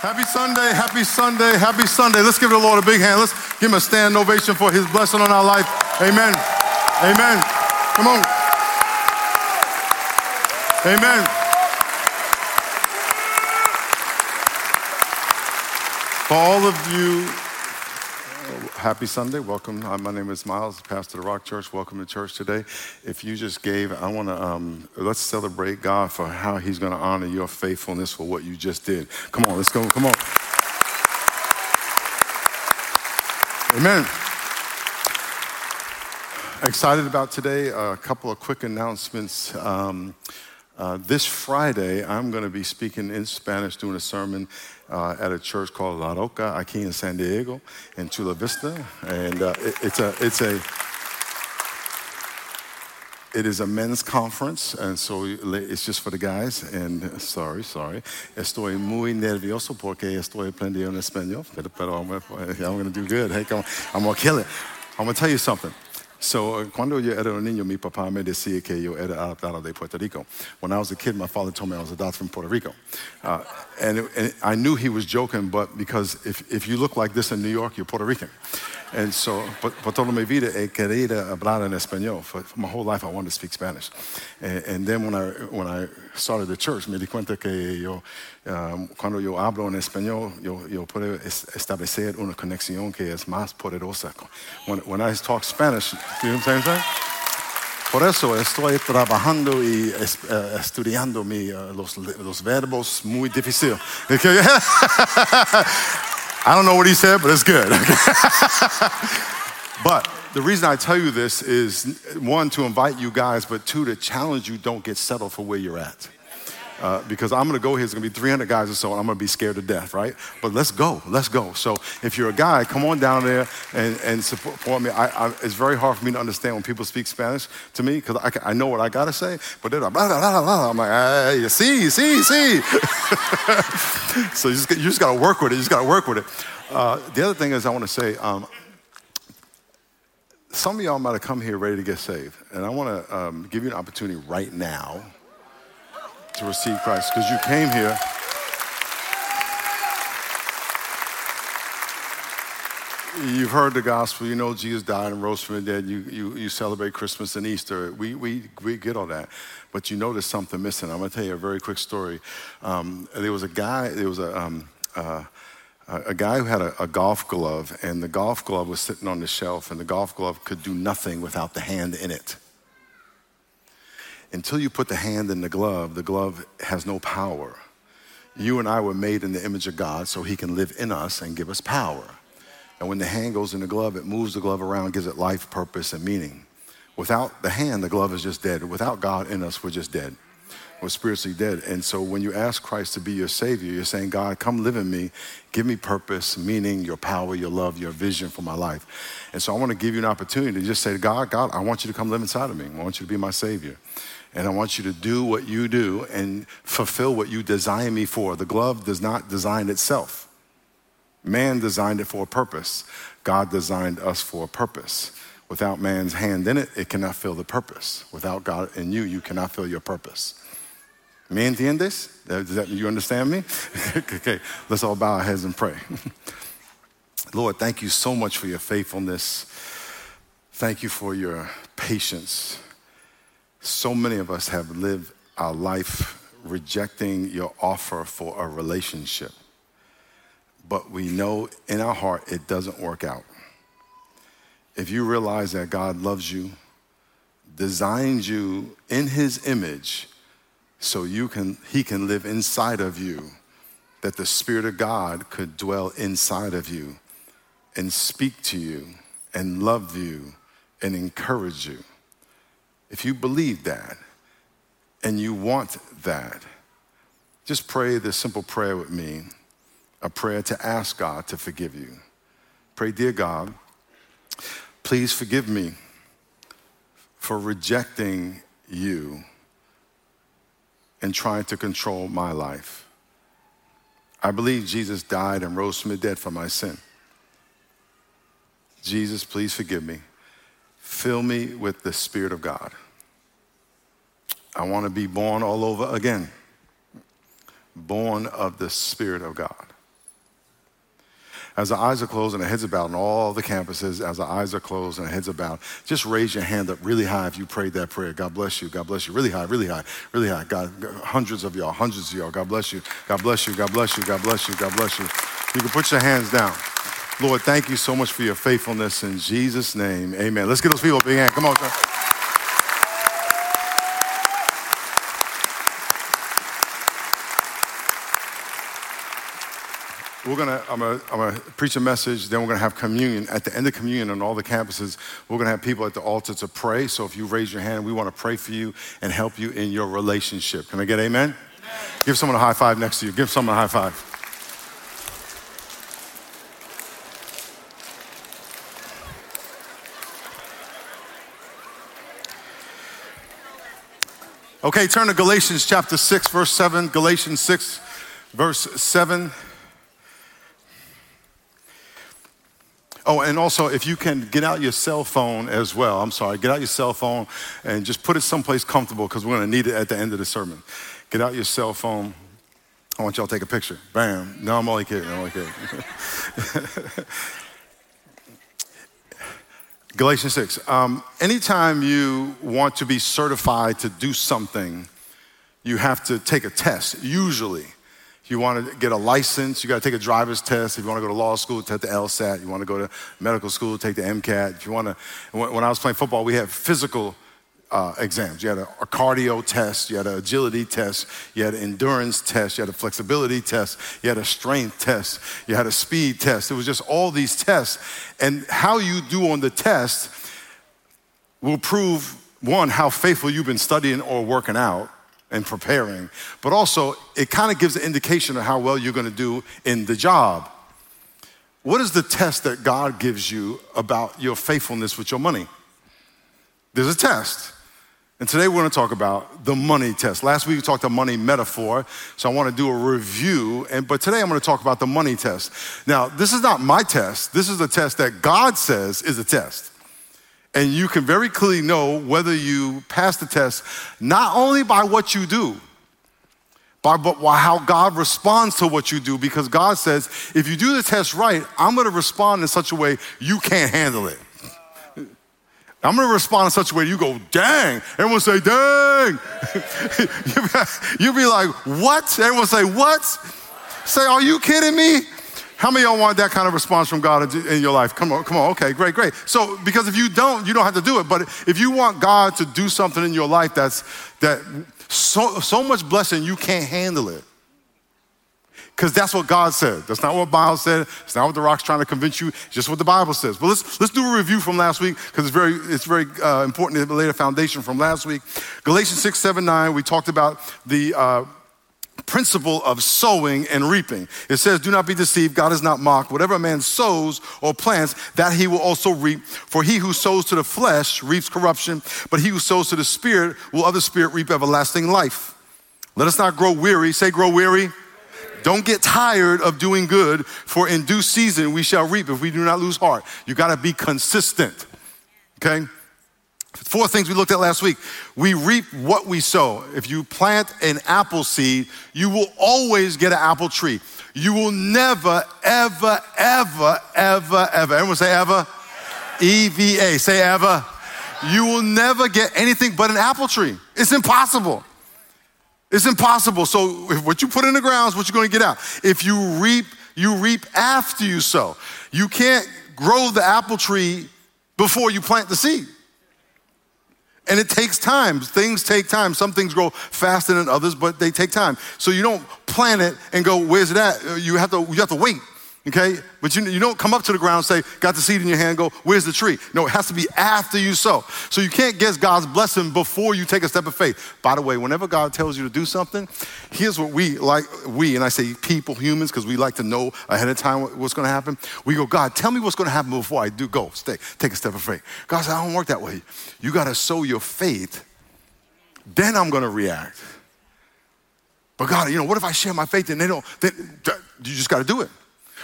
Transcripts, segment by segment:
Happy Sunday, happy Sunday, happy Sunday. Let's give the Lord a big hand. Let's give him a stand ovation for his blessing on our life. Amen. Amen. Come on. Amen. For all of you, happy Sunday. Welcome. Hi, my name is Miles, pastor of Rock Church. Welcome to church today. If you just gave, I want to, um, let's celebrate God for how he's going to honor your faithfulness for what you just did. Come on, let's go. Come on. Amen. Excited about today. A couple of quick announcements. Um, uh, this Friday, I'm going to be speaking in Spanish, doing a sermon uh, at a church called La Roca, aquí in San Diego, in Chula Vista, and uh, it, it's a it's a it is a men's conference, and so it's just for the guys. And sorry, sorry, estoy muy nervioso porque estoy aprendiendo español, pero I'm, I'm going to do good. Hey, come on. I'm going to kill it. I'm going to tell you something. So, uh, cuando yo era un niño, mi papá me decía que yo era adoptado de Puerto Rico. When I was a kid, my father told me I was adopted from Puerto Rico. Uh, and, and, I knew he was joking, but because if, if you look like this in New York, you're Puerto Rican. And so, por, toda mi vida he querido hablar en español. For, for, my whole life, I wanted to speak Spanish. And, and, then when I, when I started the church, me di cuenta que yo, um, cuando yo hablo en español, yo, yo puedo establecer una conexión que es más poderosa. When, when I talk Spanish, what Por eso estoy trabajando y uh, estudiando mi, uh, los, los verbos muy difíciles. I don't know what he said, but it's good. but the reason I tell you this is one, to invite you guys, but two, to challenge you don't get settled for where you're at. Uh, because I'm gonna go here, it's gonna be 300 guys or so, and I'm gonna be scared to death, right? But let's go, let's go. So if you're a guy, come on down there and, and support me. I, I, it's very hard for me to understand when people speak Spanish to me, because I, I, know what I gotta say, but they're like, blah, blah, blah, blah. I'm like, you see, see, see. so you just, you just gotta work with it, you just gotta work with it. Uh, the other thing is, I wanna say, um, some of y'all might have come here ready to get saved, and I wanna um, give you an opportunity right now to receive Christ because you came here. You've heard the gospel, you know Jesus died and rose from the dead, you, you, you celebrate Christmas and Easter. We, we, we get all that. But you know there's something missing. I'm going to tell you a very quick story. Um, there was a guy, there was a, um, uh, a guy who had a, a, golf glove, and the golf glove was sitting on the shelf, and the golf glove could do nothing without the hand in it until you put the hand in the glove, the glove has no power. You and I were made in the image of God so He can live in us and give us power. And when the hand goes in the glove, it moves the glove around, gives it life, purpose, and meaning. Without the hand, the glove is just dead. Without God in us, we're just dead. We're spiritually dead. And so when you ask Christ to be your Savior, you're saying, God, come live in me. Give me purpose, meaning, your power, your love, your vision for my life. And so I want to give you an opportunity to just say God, God, I want you to come live inside of me. I want you to be my Savior. And I want you to do what you do and fulfill what you design me for. The glove does not design itself. Man designed it for a purpose. God designed us for a purpose. Without man's hand in it, it cannot fill the purpose. Without God in you, you cannot fill your purpose. ¿Me entiendes? Does that, you understand me? okay, let's all bow our heads and pray. Lord, thank you so much for your faithfulness. Thank you for your patience. So many of us have lived our life rejecting your offer for a relationship, but we know in our heart it doesn't work out. If you realize that God loves you, designed you in his image so you can he can live inside of you that the spirit of God could dwell inside of you and speak to you and love you and encourage you if you believe that and you want that, just pray this simple prayer with me a prayer to ask God to forgive you. Pray, Dear God, please forgive me for rejecting you and trying to control my life. I believe Jesus died and rose from the dead for my sin. Jesus, please forgive me. Fill me with the Spirit of God. I want to be born all over again, born of the Spirit of God. As the eyes are closed and the heads are bowed on all the campuses, as the eyes are closed and the heads are bowed, just raise your hand up really high if you prayed that prayer. God bless you. God bless you. Really high, really high, really high. God, hundreds of y'all, hundreds of y'all. God bless you. God bless you. God bless you. God bless you. God bless you. You can put your hands down. Lord, thank you so much for your faithfulness in Jesus' name. Amen. Let's get those people a big hand. Come on. Sir. We're gonna I'm, gonna, I'm gonna preach a message, then we're gonna have communion. At the end of communion on all the campuses, we're gonna have people at the altar to pray. So if you raise your hand, we wanna pray for you and help you in your relationship. Can I get amen? amen? Give someone a high five next to you. Give someone a high five. Okay, turn to Galatians chapter 6, verse 7. Galatians 6, verse 7. Oh, and also, if you can get out your cell phone as well, I'm sorry, get out your cell phone and just put it someplace comfortable because we're going to need it at the end of the sermon. Get out your cell phone. I want y'all to take a picture. Bam. No, I'm only kidding. I'm only kidding. Galatians 6. Um, anytime you want to be certified to do something, you have to take a test, usually. If you want to get a license, you got to take a driver's test. If you want to go to law school, take the LSAT. You want to go to medical school, take the MCAT. If you want to, when I was playing football, we had physical uh, exams. You had a, a, cardio test, you had an agility test, you had an endurance test, you had a flexibility test, you had a strength test, you had a speed test. It was just all these tests. And how you do on the test will prove one, how faithful you've been studying or working out, and preparing, but also it kind of gives an indication of how well you're going to do in the job. What is the test that God gives you about your faithfulness with your money? There's a test. And today we're going to talk about the money test. Last week we talked about money metaphor, so I want to do a review. And but today I'm going to talk about the money test. Now, this is not my test. This is a test that God says is a test. And you can very clearly know whether you pass the test not only by what you do, by, but by how God responds to what you do, because God says, if you do the test right, I'm gonna respond in such a way you can't handle it. I'm gonna respond in such a way you go, dang. Everyone say, dang. You'll be like, what? Everyone say, what? Say, are you kidding me? How many of y'all want that kind of response from God in your life? Come on, come on. Okay, great, great. So, because if you don't, you don't have to do it. But if you want God to do something in your life that's that so so much blessing you can't handle it. Because that's what God said. That's not what Bible said. It's not what the rock's trying to convince you. It's just what the Bible says. But let's let's do a review from last week because it's very it's very uh, important to lay a foundation from last week. Galatians six seven nine. We talked about the. Uh, principle of sowing and reaping. It says, Do not be deceived, God is not mocked. Whatever a man sows or plants, that he will also reap. For he who sows to the flesh reaps corruption, but he who sows to the spirit will of the spirit reap everlasting life. Let us not grow weary. Say, grow weary. Don't get tired of doing good, for in due season we shall reap if we do not lose heart. You got to be consistent. Okay? Four things we looked at last week. We reap what we sow. If you plant an apple seed, you will always get an apple tree. You will never, ever, ever, ever, ever. Everyone say ever? E V A. Say ever. You will never get anything but an apple tree. It's impossible. It's impossible. So what you put in the ground is what you're going to get out. If you reap, you reap after you sow. You can't grow the apple tree before you plant the seed. And it takes time. Things take time. Some things grow faster than others, but they take time. So you don't plant it and go, where's it at? Uh, you have to, you have to wait okay? But you, you don't come up to the ground and say, got the seed in your hand, go, where's the tree? No, it has to be after you sow. So you can't guess God's blessing before you take a step of faith. By the way, whenever God tells you to do something, here's what we like, we, and I say people, humans, because we like to know ahead of time what's gonna happen. We go, God, tell me what's gonna happen before I do go. Stay, take a step of faith. God said, I don't work that way. You gotta sow your faith, then I'm gonna react. But God, you know, what if I share my faith and they don't, then, you just gotta do it.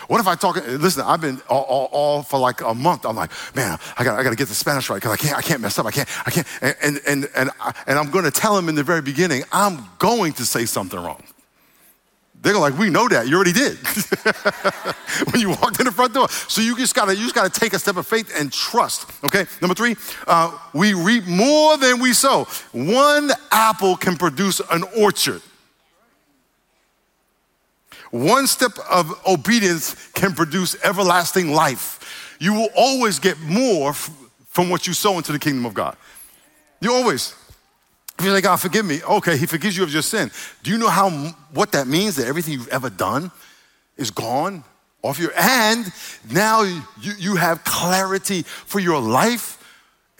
What if I talk? Listen, I've been all, all, all, for like a month. I'm like, man, I got, I got to get the Spanish right because I can't, I can't mess up. I can't, I can't. And and and and, I, and I'm going to tell him in the very beginning, I'm going to say something wrong. They're like, we know that. You already did when you walked in the front door. So you just gotta, you just gotta take a step of faith and trust. Okay. Number three, uh, we reap more than we sow. One apple can produce an orchard. One step of obedience can produce everlasting life. You will always get more from what you sow into the kingdom of God. You always. If you're like, God, forgive me. Okay, He forgives you of your sin. Do you know how what that means? That everything you've ever done is gone off your and now you, you have clarity for your life,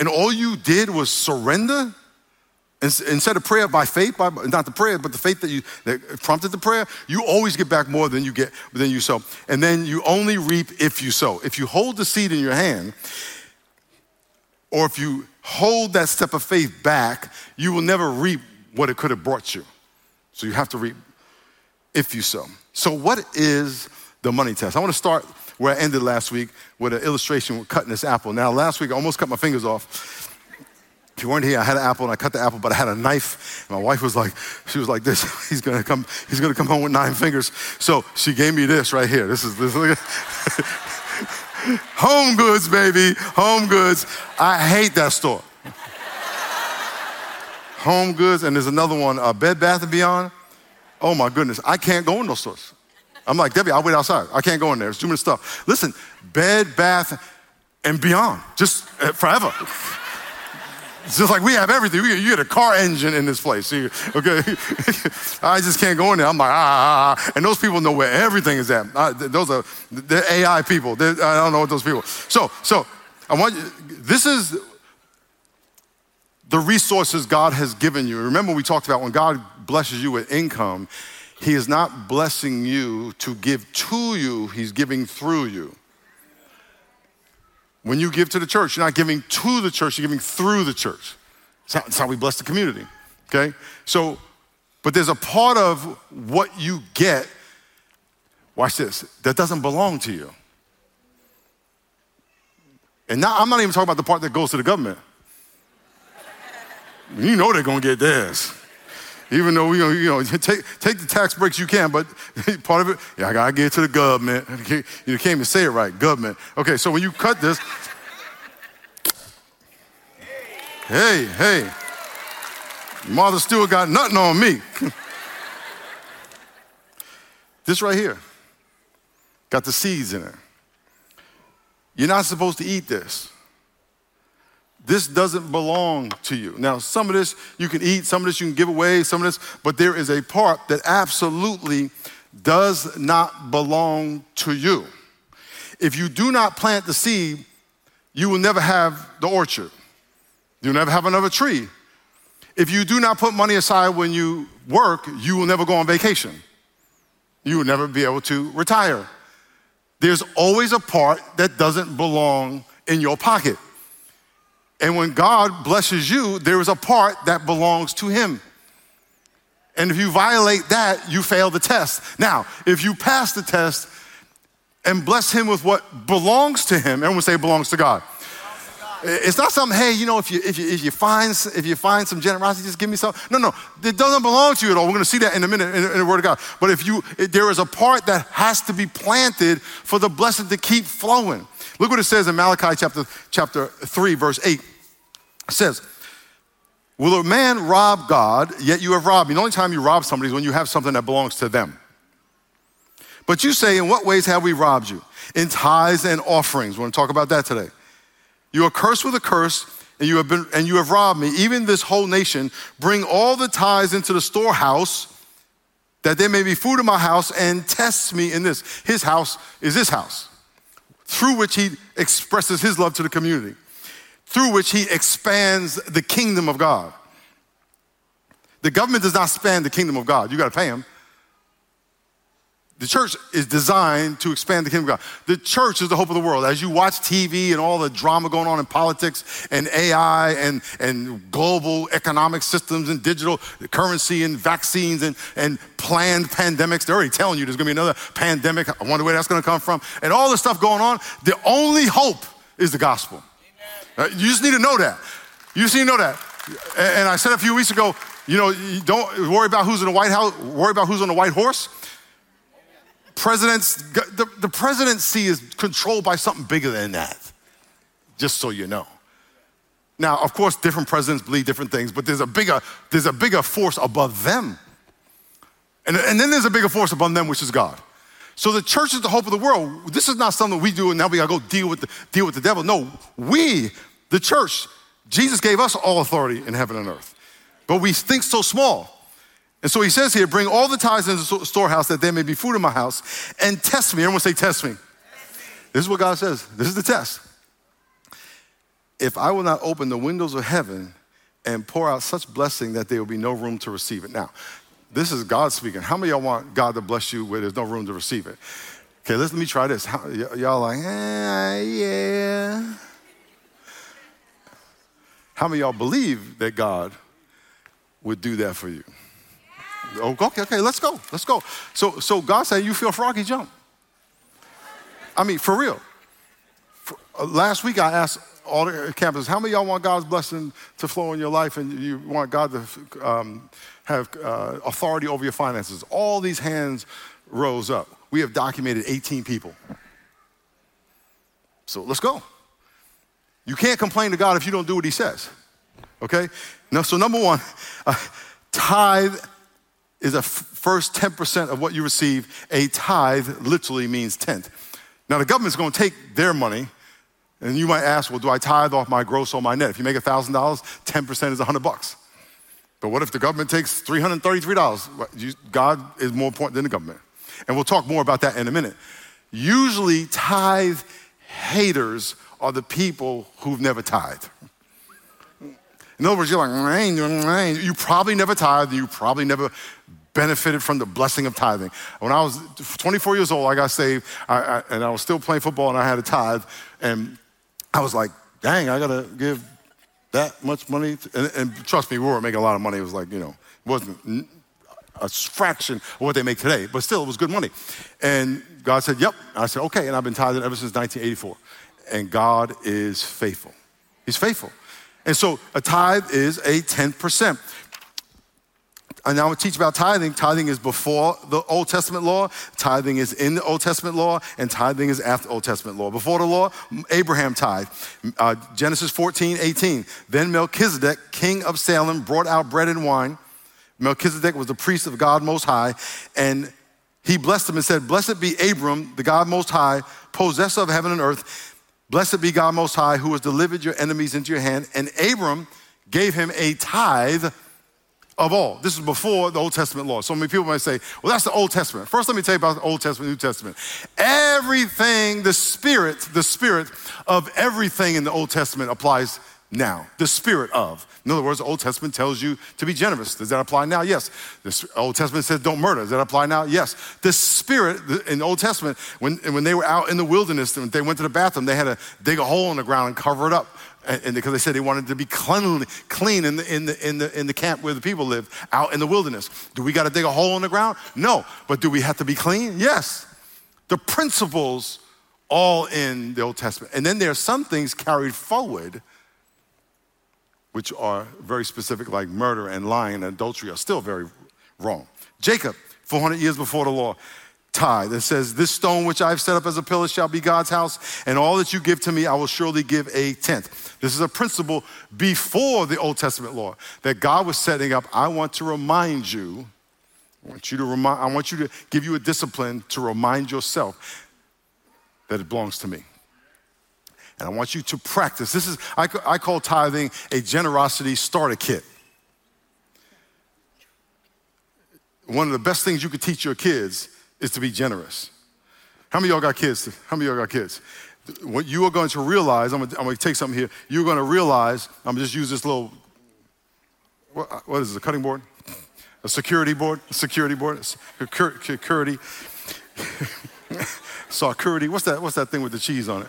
and all you did was surrender Instead of prayer by faith, by, not the prayer, but the faith that you that prompted the prayer, you always get back more than you get than you sow. And then you only reap if you sow. If you hold the seed in your hand, or if you hold that step of faith back, you will never reap what it could have brought you. So you have to reap if you sow. So what is the money test? I want to start where I ended last week with an illustration with cutting this apple. Now, last week I almost cut my fingers off if you weren't here, I had an apple and I cut the apple, but I had a knife. My wife was like, she was like, this, he's gonna come, he's gonna come home with nine fingers. So she gave me this right here. This is this. Is Home goods, baby. Home goods. I hate that store. Home goods, and there's another one, uh, Bed Bath and Beyond. Oh my goodness, I can't go in those stores. I'm like, Debbie, I'll wait outside. I can't go in there. It's too much stuff. Listen, Bed Bath and Beyond, just uh, forever. It's just like we have everything. We, you get a car engine in this place. okay? I just can't go in there. I'm like, ah, ah, ah. And those people know where everything is at. Uh, those are, they're AI people. They're, I don't know what those people. So, so I want you, this is the resources God has given you. Remember we talked about when God blesses you with income, he is not blessing you to give to you, he's giving through you. When you give to the church, you're not giving to the church, you're giving through the church. That's how, how we bless the community, okay? So, but there's a part of what you get, watch this, that doesn't belong to you. And now I'm not even talking about the part that goes to the government. You know they're gonna get theirs. Even though we, you know, take, take the tax breaks you can, but part of it, yeah, I gotta get to the government. You can't even say it right, government. Okay, so when you cut this, hey, hey, Martha Stewart got nothing on me. this right here got the seeds in it. You're not supposed to eat this. This doesn't belong to you. Now, some of this you can eat, some of this you can give away, some of this, but there is a part that absolutely does not belong to you. If you do not plant the seed, you will never have the orchard. You'll never have another tree. If you do not put money aside when you work, you will never go on vacation. You will never be able to retire. There's always a part that doesn't belong in your pocket. And when God blesses you, there is a part that belongs to Him. And if you violate that, you fail the test. Now, if you pass the test and bless Him with what belongs to Him, everyone say belongs to God. It's not something, hey, you know, if you, if you, if you, find, if you find some generosity, just give me some. No, no, it doesn't belong to you at all. We're going to see that in a minute in, in the Word of God. But if you, there is a part that has to be planted for the blessing to keep flowing. Look what it says in Malachi chapter, chapter 3, verse 8. Says, Will a man rob God, yet you have robbed me? The only time you rob somebody is when you have something that belongs to them. But you say, In what ways have we robbed you? In tithes and offerings. We're going to talk about that today. You are cursed with a curse, and you have been and you have robbed me, even this whole nation. Bring all the tithes into the storehouse, that there may be food in my house, and test me in this. His house is this house, through which he expresses his love to the community through which he expands the kingdom of God. The government does not expand the kingdom of God. You got to pay them. The church is designed to expand the kingdom of God. The church is the hope of the world. As you watch TV and all the drama going on in politics and AI and, and global economic systems and digital currency and vaccines and, and planned pandemics, they're already telling you there's going to be another pandemic. I wonder where that's going to come from. And all the stuff going on, the only hope is the gospel. Uh, you just need to know that. You just need to know that. And, I said a few weeks ago, you know, don't worry about who's in the White House, worry about who's on the white horse. presidents, the, the presidency is controlled by something bigger than that, just so you know. Now, of course, different presidents believe different things, but there's a bigger, there's a bigger force above them. And, and then there's a bigger force above them, which is God. So the church is the hope of the world. This is not something we do and now we gotta go deal with the, deal with the devil. No, we, the church, Jesus gave us all authority in heaven and earth. But we think so small. And so he says here, bring all the tithes into the storehouse that there may be food in my house and test me. Everyone say, test me. test me. This is what God says. This is the test. If I will not open the windows of heaven and pour out such blessing that there will be no room to receive it. Now, this is God speaking. How many y'all want God to bless you where there's no room to receive it? Okay, let's, let me try this. How, y- y'all like, eh, yeah. How many y'all believe that God would do that for you? Oh, okay, okay, let's go, let's go. So, so God said, you feel froggy, jump. I mean, for real. For, uh, last week I asked all the campuses, how many y'all want God's blessing to flow in your life and you want God to um, have uh, authority over your finances? All these hands rose up. We have documented 18 people. So let's go. You can't complain to God if you don't do what He says. Okay? Now, so number one, uh, tithe is a f- first 10% of what you receive. A tithe literally means tenth. Now, the government's going to take their money and you might ask, well, do I tithe off my gross or my net? If you make $1,000, 10% is 100 bucks. But what if the government takes $333? God is more important than the government. And we'll talk more about that in a minute. Usually, tithe haters are the people who've never tithed. In other words, you're like, rain, you probably never tithed, you probably never benefited from the blessing of tithing. When I was 24 years old, I got saved, I, I, and I was still playing football, and I had a tithe, and I was like, dang, I gotta give that much money. And, and, trust me, we weren't making a lot of money. It was like, you know, it wasn't a fraction of what they make today, but still, it was good money. And God said, yep. I said, okay. And I've been tithing ever since 1984. And God is faithful. He's faithful. And so a tithe is a 10%. And going to teach about tithing. Tithing is before the Old Testament law, tithing is in the Old Testament law, and tithing is after Old Testament law. Before the law, Abraham tithed. Uh, Genesis 14, 18. Then Melchizedek, king of Salem, brought out bread and wine. Melchizedek was the priest of God Most High, and he blessed him and said, Blessed be Abram, the God Most High, possessor of heaven and earth. Blessed be God Most High, who has delivered your enemies into your hand. And Abram gave him a tithe of all. This is before the Old Testament law. So many people might say, well, that's the Old Testament. First, let me tell you about the Old Testament, New Testament. Everything, the spirit, the spirit of everything in the Old Testament applies now. The spirit of. In other words, the Old Testament tells you to be generous. Does that apply now? Yes. The Old Testament says don't murder. Does that apply now? Yes. The spirit in the Old Testament, when, when they were out in the wilderness, and they went to the bathroom, they had to dig a hole in the ground and cover it up and because they said they wanted to be clean, clean in the, in, the, in, the, in the camp where the people live, out in the wilderness. Do we got to dig a hole in the ground? No. But do we have to be clean? Yes. The principles all in the Old Testament. And then there are some things carried forward which are very specific, like murder and lying and adultery, are still very wrong. Jacob, 400 years before the law, tithe. that says, This stone which I've set up as a pillar shall be God's house, and all that you give to me, I will surely give a tenth. This is a principle before the Old Testament law that God was setting up. I want to remind you, I want you to remind, I want you to give you a discipline to remind yourself that it belongs to me. And I want you to practice. This is, I, I call tithing a generosity starter kit. One of the best things you could teach your kids is to be generous. How many y'all got kids? How many y'all got kids? What you are going to realize, I'm gonna, I'm gonna take something here. You're to realize, I'm gonna just use this little, what, what is this, a cutting board? A security board? A security board? Security. Security. What's that, what's that thing with the cheese on it?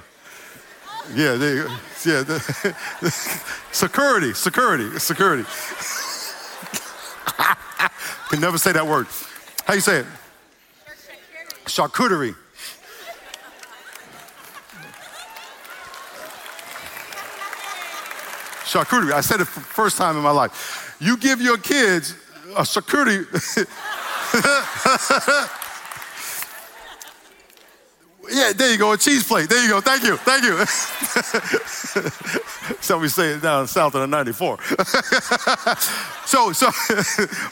Yeah, there you go. Yeah, the, security, security, security. Can never say that word. How you say it? Charcuterie. charcuterie. I said it for the first time in my life. You give your kids a charcuterie. Yeah, there you go, a cheese plate. There you go. Thank you. Thank you. Somebody say it down south of the 94. so, so,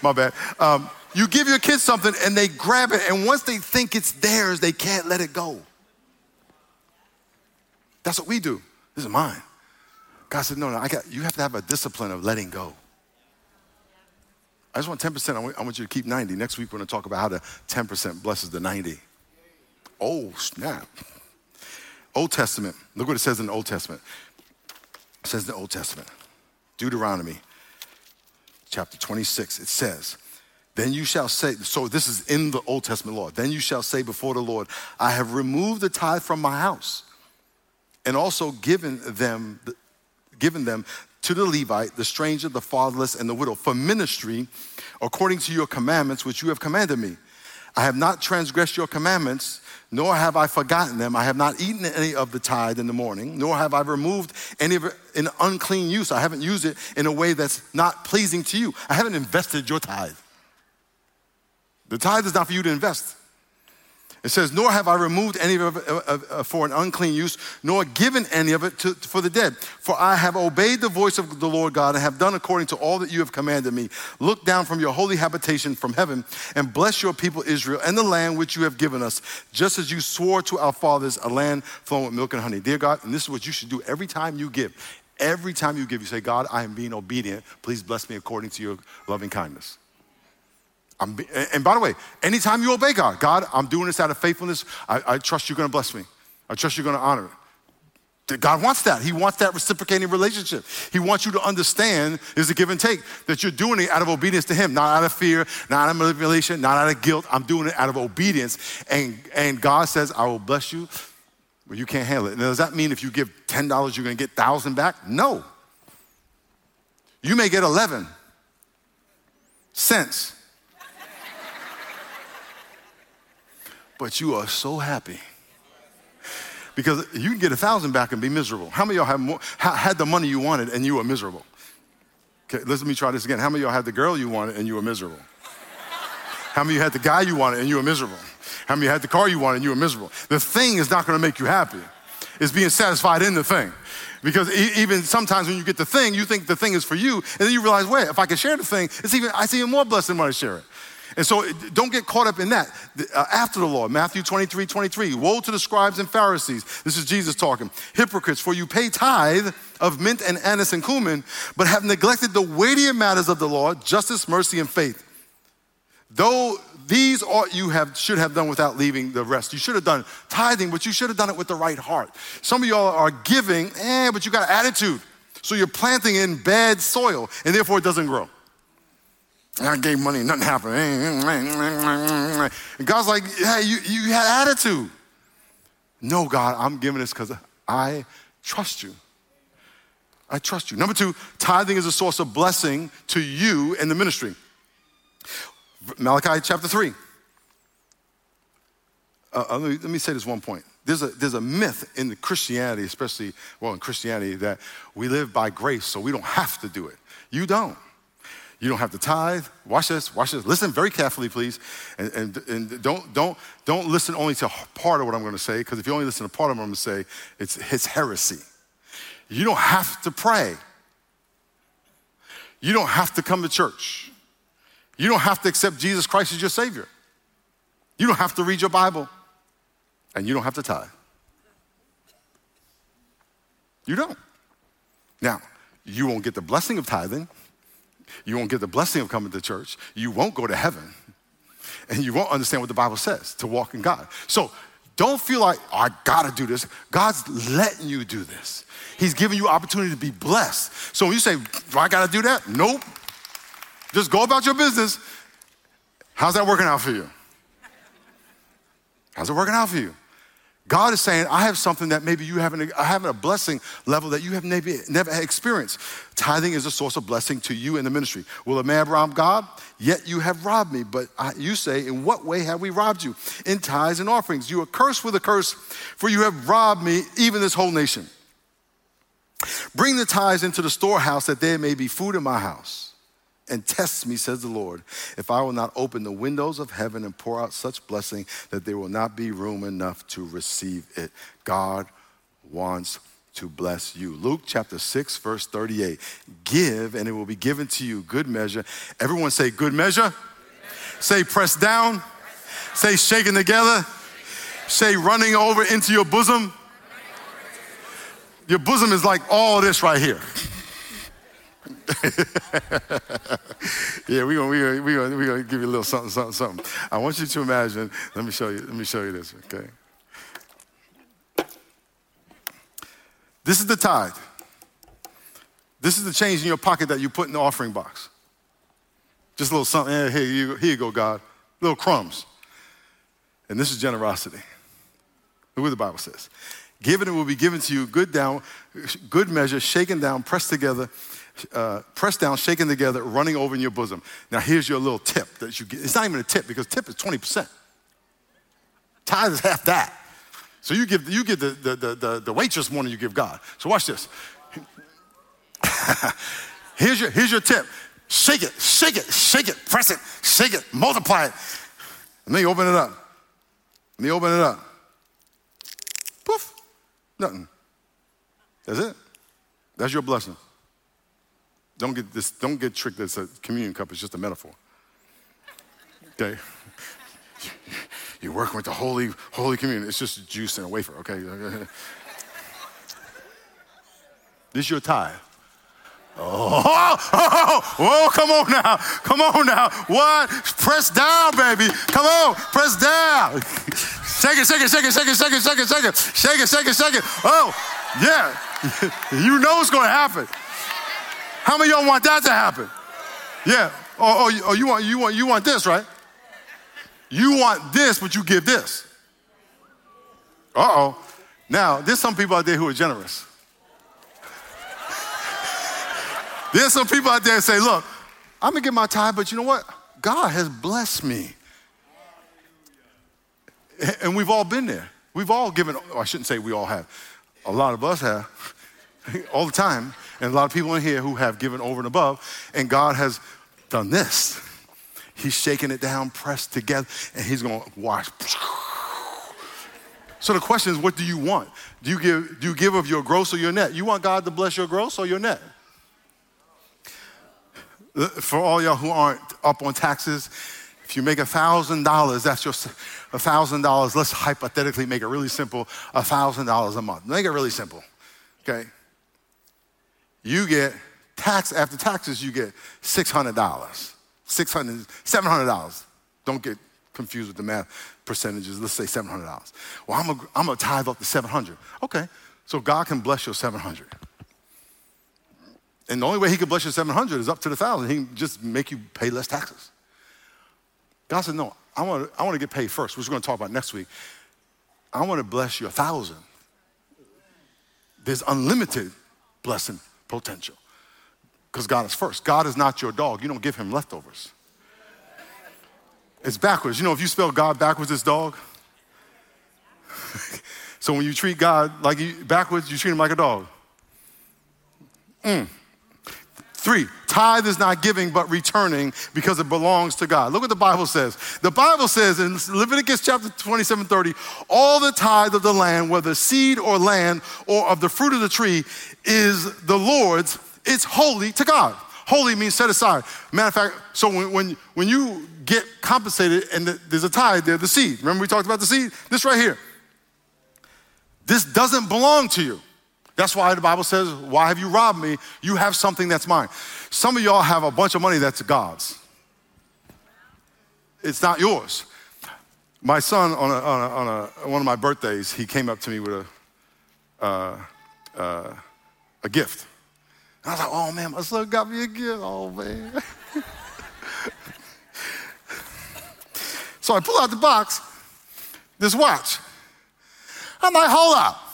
my bad. Um, you give your kids something and they grab it, and once they think it's theirs, they can't let it go. That's what we do. This is mine. God said, No, no, I got, you have to have a discipline of letting go. I just want 10%. I want, I want you to keep 90. Next week, we're going to talk about how the 10% blesses the 90. Oh, snap. Old Testament. Look what it says in the Old Testament. It says in the Old Testament, Deuteronomy chapter 26, it says, then you shall say, so this is in the Old Testament law. Then you shall say before the Lord, I have removed the tithe from my house and also given them, given them to the Levite, the stranger, the fatherless, and the widow for ministry according to your commandments which you have commanded me. I have not transgressed your commandments, nor have I forgotten them. I have not eaten any of the tithe in the morning, nor have I removed any of it in unclean use. I haven't used it in a way that's not pleasing to you. I haven't invested your tithe. The tithe is not for you to invest. It says, Nor have I removed any of it for an unclean use, nor given any of it to, for the dead. For I have obeyed the voice of the Lord God and have done according to all that you have commanded me. Look down from your holy habitation from heaven and bless your people Israel and the land which you have given us, just as you swore to our fathers, a land flowing with milk and honey. Dear God, and this is what you should do every time you give. Every time you give, you say, God, I am being obedient. Please bless me according to your loving kindness. I'm, and by the way, anytime you obey God, God, I'm doing this out of faithfulness. I, I trust you're going to bless me. I trust you're going to honor it. God wants that. He wants that reciprocating relationship. He wants you to understand there's a give and take, that you're doing it out of obedience to Him, not out of fear, not out of manipulation, not out of guilt. I'm doing it out of obedience. And, and God says, I will bless you, but you can't handle it. Now, does that mean if you give $10, you're going to get 1000 back? No. You may get 11 cents but you are so happy. Because you can get a thousand back and be miserable. How many of y'all have more, had the money you wanted and you were miserable? Okay, let me try this again. How many of y'all had the girl you wanted and you were miserable? How many of you had the guy you wanted and you were miserable? How many you had the car you wanted and you were miserable? The thing is not gonna make you happy. It's being satisfied in the thing. Because even sometimes when you get the thing, you think the thing is for you, and then you realize, wait, if I can share the thing, it's even, I see even more blessed when I share it. And so don't get caught up in that. Uh, after the law, Matthew 23, 23, woe to the scribes and Pharisees. This is Jesus talking. Hypocrites, for you pay tithe of mint and anise and cumin, but have neglected the weightier matters of the law, justice, mercy, and faith. Though these ought you have should have done without leaving the rest. You should have done tithing, but you should have done it with the right heart. Some of y'all are giving, eh, but you got an attitude. So you're planting in bad soil, and therefore it doesn't grow. I gave money, nothing happened. And God's like, hey, you, you had attitude. No, God, I'm giving this because I trust you. I trust you. Number two, tithing is a source of blessing to you in the ministry. Malachi chapter 3. Uh, uh, let, me, let, me, say this one point. There's a, there's a myth in the Christianity, especially, well, in Christianity, that we live by grace, so we don't have to do it. You don't. You don't have to tithe. Watch this, watch this. Listen very carefully, please. And, and, and don't, don't, don't listen only to part of what I'm going to say, because if you only listen to part of what I'm going to say, it's, it's heresy. You don't have to pray. You don't have to come to church. You don't have to accept Jesus Christ as your Savior. You don't have to read your Bible. And you don't have to tithe. You don't. Now, you won't get the blessing of tithing you won't get the blessing of coming to church. You won't go to heaven. And you won't understand what the Bible says to walk in God. So don't feel like, oh, I gotta do this. God's letting you do this. He's giving you opportunity to be blessed. So when you say, do I gotta do that? Nope. Just go about your business. How's that working out for you? How's it working out for you? God is saying, I have something that maybe you haven't, I have a blessing level that you have maybe never experienced. Tithing is a source of blessing to you in the ministry. Will a man rob God? Yet you have robbed me. But I, you say, In what way have we robbed you? In tithes and offerings. You are cursed with a curse, for you have robbed me, even this whole nation. Bring the tithes into the storehouse that there may be food in my house. And tests me, says the Lord, if I will not open the windows of heaven and pour out such blessing that there will not be room enough to receive it. God wants to bless you. Luke chapter 6, verse 38. Give, and it will be given to you. Good measure. Everyone say, good measure. Good measure. Say, press down. Press down. Say, shaking together. Say, running over into your bosom. Your bosom is like all this right here. yeah, we're gonna, we gonna, gonna give you a little something, something, something. I want you to imagine, let me show you, let me show you this, okay? This is the tithe. This is the change in your pocket that you put in the offering box. Just a little something. Hey, here you, here you go, God. Little crumbs. And this is generosity. Look what the Bible says. Given it will be given to you, good down, good measure, shaken down, pressed together, uh, pressed down, shaken together, running over in your bosom. Now here's your little tip that you get. It's not even a tip because tip is 20%. Tithe is half that. So you give, you give the, the, the, the, waitress more than you give God. So watch this. here's, your, here's your tip. Shake it, shake it, shake it, press it, shake it, multiply it. And then you open it up. And you open it up. Poof, nothing. That's it. That's your blessing. Don't get this, don't get tricked that it's a communion cup, it's just a metaphor. Okay? You're working with the Holy, Holy Communion. It's just juice and a wafer, okay? this is your tithe. Oh, oh, oh, oh, come on now. Come on now. What? Press down, baby. Come on. Press down. shake it, shake it, shake it, shake it, shake it, shake it, shake it. Shake it, shake it, shake it. Oh, yeah. you know it's going to happen. How many of y'all want that to happen? Yeah. Oh, oh, oh, you want you want you want this, right? You want this, but you give this. Uh-oh. Now, there's some people out there who are generous. there's some people out there that say, look, I'm gonna get my tithe, but you know what? God has blessed me. And we've all been there. We've all given, oh, I shouldn't say we all have. A lot of us have, all the time. And a lot of people in here who have given over and above. And God has done this. He's shaking it down, pressed together, and he's gonna wash. So the question is, what do you want? Do you give, do you give of your gross or your net? You want God to bless your gross or your net? Uh, for all y'all who aren't up on taxes, if you make $1,000, that's your $1,000. Let's hypothetically make it really simple $1,000 a month. Make it really simple, okay? You get tax after taxes, you get $600. 600 $700. Don't get confused with the math percentages. Let's say $700. Well, I'm to tithe up to 700 Okay, so God can bless your 700 And the only way he can bless your 700 is up to the 1,000. He can just make you pay less taxes. God said, no, I want, to, I want to get paid first, which we're going to talk about next week. I want to bless you a 1,000. There's unlimited blessing potential because God is first. God is not your dog. You don't give him leftovers. It's backwards. You know, if you spell God backwards, it's dog. so when you treat God like you, backwards, you treat him like a dog. Mm. Three, tithe is not giving but returning because it belongs to God. Look what the Bible says. The Bible says in Leviticus chapter 27 30, all the tithe of the land, whether seed or land or of the fruit of the tree, is the Lord's it's holy to God. Holy means set aside. Matter of fact, so when, when, when you get compensated and the, there's a tithe there, the seed. Remember we talked about the seed? This right here. This doesn't belong to you. That's why the Bible says, Why have you robbed me? You have something that's mine. Some of y'all have a bunch of money that's God's. It's not yours. My son, on, a, on, a, on a, one of my birthdays, he came up to me with a, uh, uh, a gift. And I was like, oh man, my son got me a gift. Oh man. so I pull out the box, this watch. I'm like, hold up.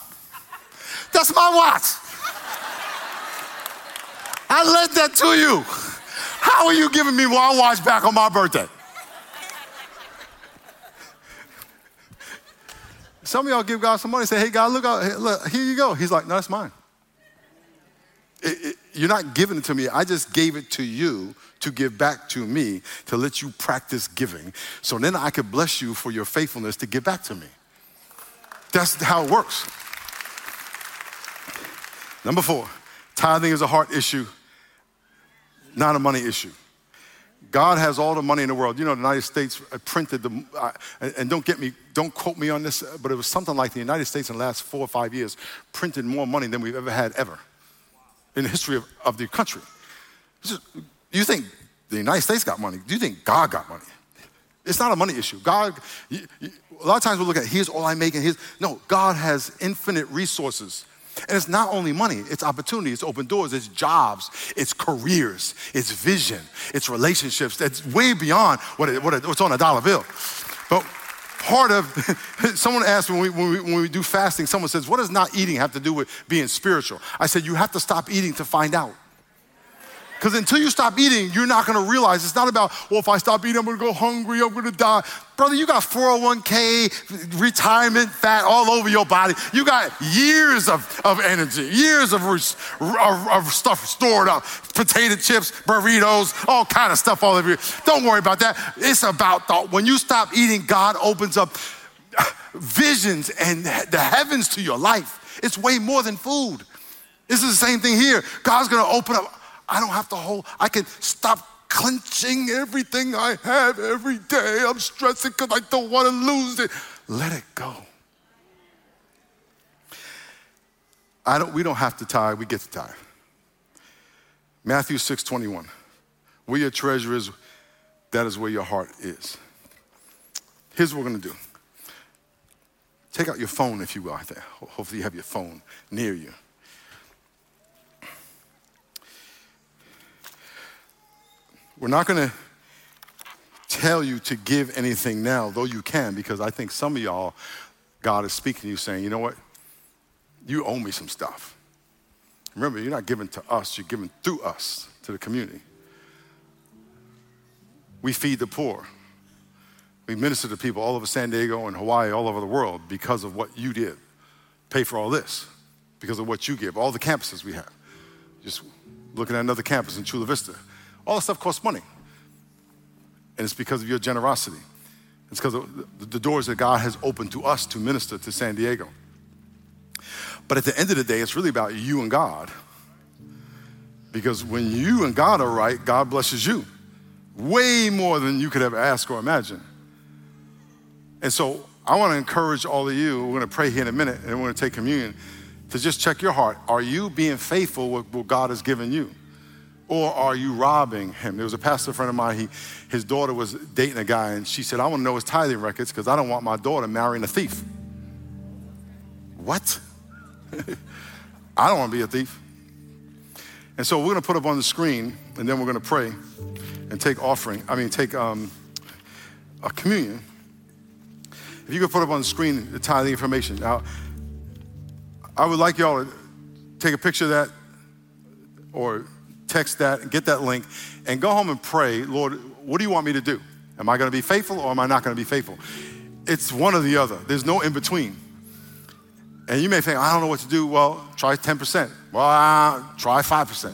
That's my watch. I lent that to you. How are you giving me my watch back on my birthday? Some of y'all give God some money, say, hey, God, look, out, look here you go. He's like, no, that's mine. It, it, you're not giving it to me. I just gave it to you to give back to me to let you practice giving. So then I could bless you for your faithfulness to give back to me. That's how it works. Number four, tithing is a heart issue, not a money issue. God has all the money in the world. You know, the United States printed the, and don't get me, don't quote me on this, but it was something like the United States in the last four or five years printed more money than we've ever had ever in the history of, of the country. You think the United States got money? Do you think God got money? It's not a money issue. God, a lot of times we look at here's all I make and here's, no, God has infinite resources. And it's not only money, it's opportunity, it's open doors, it's jobs, it's careers, it's vision, it's relationships. That's way beyond what it, what it, what's on a dollar bill. But part of, someone asked when we, when, we, when we do fasting, someone says, What does not eating have to do with being spiritual? I said, You have to stop eating to find out. Because until you stop eating, you're not gonna realize it's not about, well, if I stop eating, I'm gonna go hungry, I'm gonna die. Brother, you got 401k, retirement fat all over your body. You got years of, of energy, years of, of, of stuff stored up. Potato chips, burritos, all kind of stuff all over you. Don't worry about that. It's about thought. when you stop eating, God opens up visions and the heavens to your life. It's way more than food. This is the same thing here. God's gonna open up I don't have to hold, I can stop clenching everything I have every day. I'm stressing because I don't want to lose it. Let it go. I don't, we don't have to tithe, we get to tithe. Matthew 6 21. Where your treasure is, that is where your heart is. Here's what we're going to do take out your phone, if you will. Hopefully, you have your phone near you. We're not going to tell you to give anything now, though you can, because I think some of y'all, God is speaking to you saying, you know what? You owe me some stuff. Remember, you're not giving to us, you're giving through us to the community. We feed the poor. We minister to people all over San Diego and Hawaii, all over the world because of what you did. Pay for all this because of what you give, all the campuses we have. Just looking at another campus in Chula Vista. All this stuff costs money. And it's because of your generosity. It's because of the doors that God has opened to us to minister to San Diego. But at the end of the day, it's really about you and God. Because when you and God are right, God blesses you way more than you could ever ask or imagine. And so I want to encourage all of you, we're going to pray here in a minute and we're going to take communion, to just check your heart. Are you being faithful with what God has given you? Or are you robbing him? There was a pastor friend of mine, he, his daughter was dating a guy, and she said, I want to know his tithing records because I don't want my daughter marrying a thief. What? I don't want to be a thief. And so we're going to put up on the screen, and then we're going to pray and take offering, I mean, take um, a communion. If you could put up on the screen the tithing information. Now, I would like y'all to take a picture of that or text that and get that link and go home and pray, Lord, what do you want me to do? Am I going to be faithful or am I not going to be faithful? It's one or the other. There's no in between. And you may think, I don't know what to do. Well, try 10%. Well, try 5%.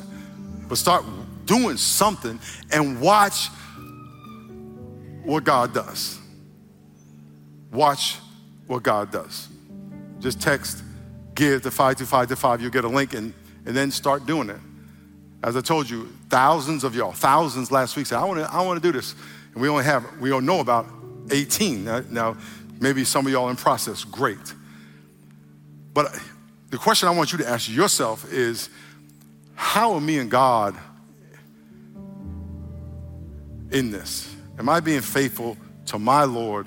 But start doing something and watch what God does. Watch what God does. Just text, give to 52525. You'll get a link and, and then start doing it. As I told you, thousands of y'all, thousands last week said, I want to I wanna do this. And we only have, we don't know about 18. Now, now, maybe some of y'all in process, great. But the question I want you to ask yourself is, how are me and God in this? Am I being faithful to my Lord?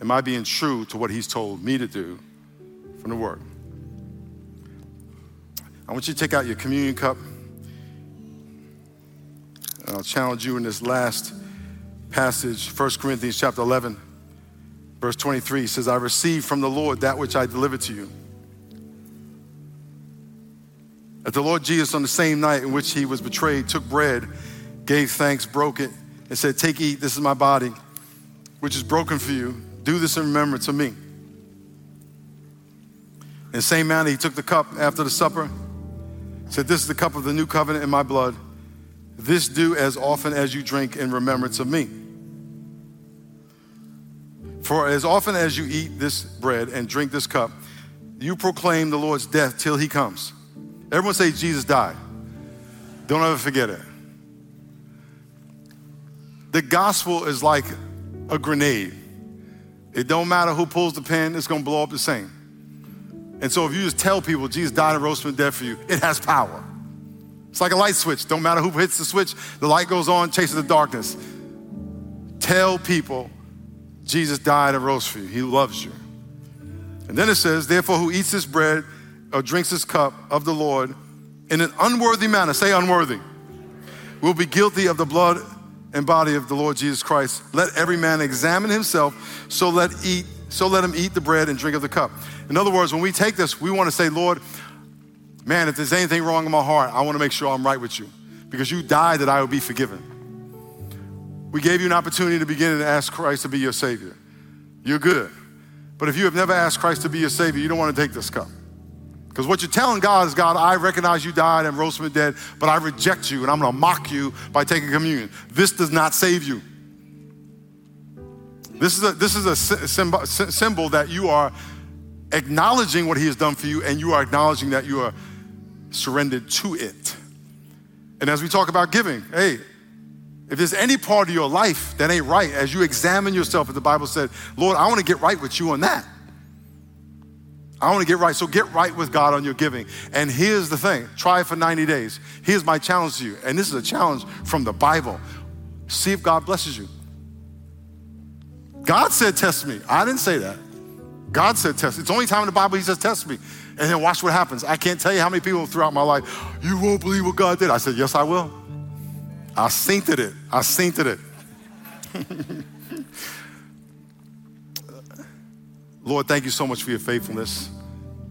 Am I being true to what He's told me to do from the Word? I want you to take out your communion cup. I'll challenge you in this last passage, 1 Corinthians chapter 11, verse 23 says, I received from the Lord that which I delivered to you. That the Lord Jesus, on the same night in which he was betrayed, took bread, gave thanks, broke it, and said, Take, eat, this is my body, which is broken for you. Do this in remembrance of me. In the same manner, he took the cup after the supper said, This is the cup of the new covenant in my blood. This do as often as you drink in remembrance of me. For as often as you eat this bread and drink this cup, you proclaim the Lord's death till he comes. Everyone say Jesus died. Don't ever forget it. The gospel is like a grenade. It don't matter who pulls the pin, it's gonna blow up the same. And so if you just tell people Jesus died and rose from the dead for you, it has power. It's like a light switch. Don't matter who hits the switch, the light goes on, chases the darkness. Tell people Jesus died and rose for you. He loves you. And then it says, therefore, who eats this bread or drinks this cup of the Lord in an unworthy manner, say unworthy, will be guilty of the blood and body of the Lord Jesus Christ. Let every man examine himself, so let eat, so let him eat the bread and drink of the cup. In other words, when we take this, we want to say, Lord, man, if there's anything wrong in my heart, I want to make sure I'm right with you. Because you died that I would be forgiven. We gave you an opportunity to begin and ask Christ to be your Savior. You're good. But if you have never asked Christ to be your Savior, you don't want to take this cup. Because what you're telling God is, God, I recognize you died and rose from the dead, but I reject you and I'm going to mock you by taking communion. This does not save you. This is a, this is a symbol, symbol that you are acknowledging what He has done for you and you are acknowledging that you are surrendered to it. And as we talk about giving, hey, if there's any part of your life that ain't right, as you examine yourself, as the Bible said, Lord, I want to get right with you on that. I want to get right. So get right with God on your giving. And here's the thing try it for 90 days. Here's my challenge to you. And this is a challenge from the Bible. See if God blesses you. God said, Test me. I didn't say that. God said, Test. It's the only time in the Bible He says, Test me. And then watch what happens. I can't tell you how many people throughout my life, you won't believe what God did. I said, Yes, I will. I synced it. I synced it. Lord, thank you so much for your faithfulness.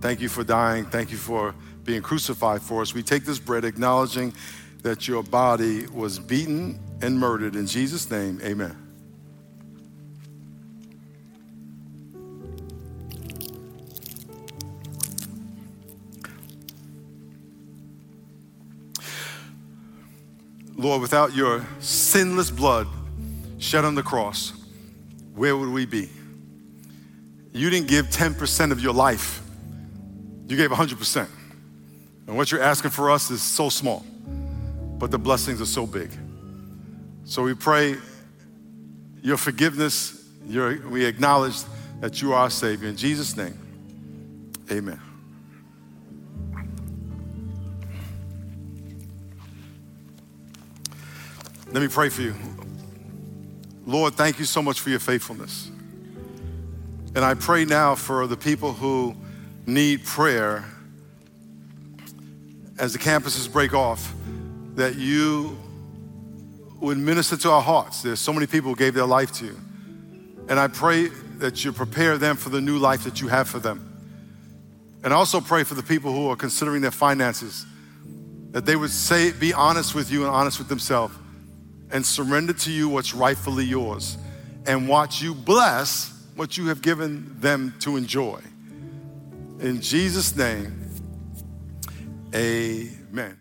Thank you for dying. Thank you for being crucified for us. We take this bread acknowledging that your body was beaten and murdered. In Jesus' name, amen. Lord, without your sinless blood shed on the cross, where would we be? You didn't give 10% of your life, you gave 100%. And what you're asking for us is so small, but the blessings are so big. So we pray your forgiveness, your, we acknowledge that you are our Savior. In Jesus' name, amen. Let me pray for you. Lord, thank you so much for your faithfulness. And I pray now for the people who need prayer as the campuses break off, that you would minister to our hearts. There's so many people who gave their life to you. And I pray that you prepare them for the new life that you have for them. And I also pray for the people who are considering their finances, that they would say, be honest with you and honest with themselves and surrender to you what's rightfully yours and watch you bless what you have given them to enjoy. In Jesus' name, amen.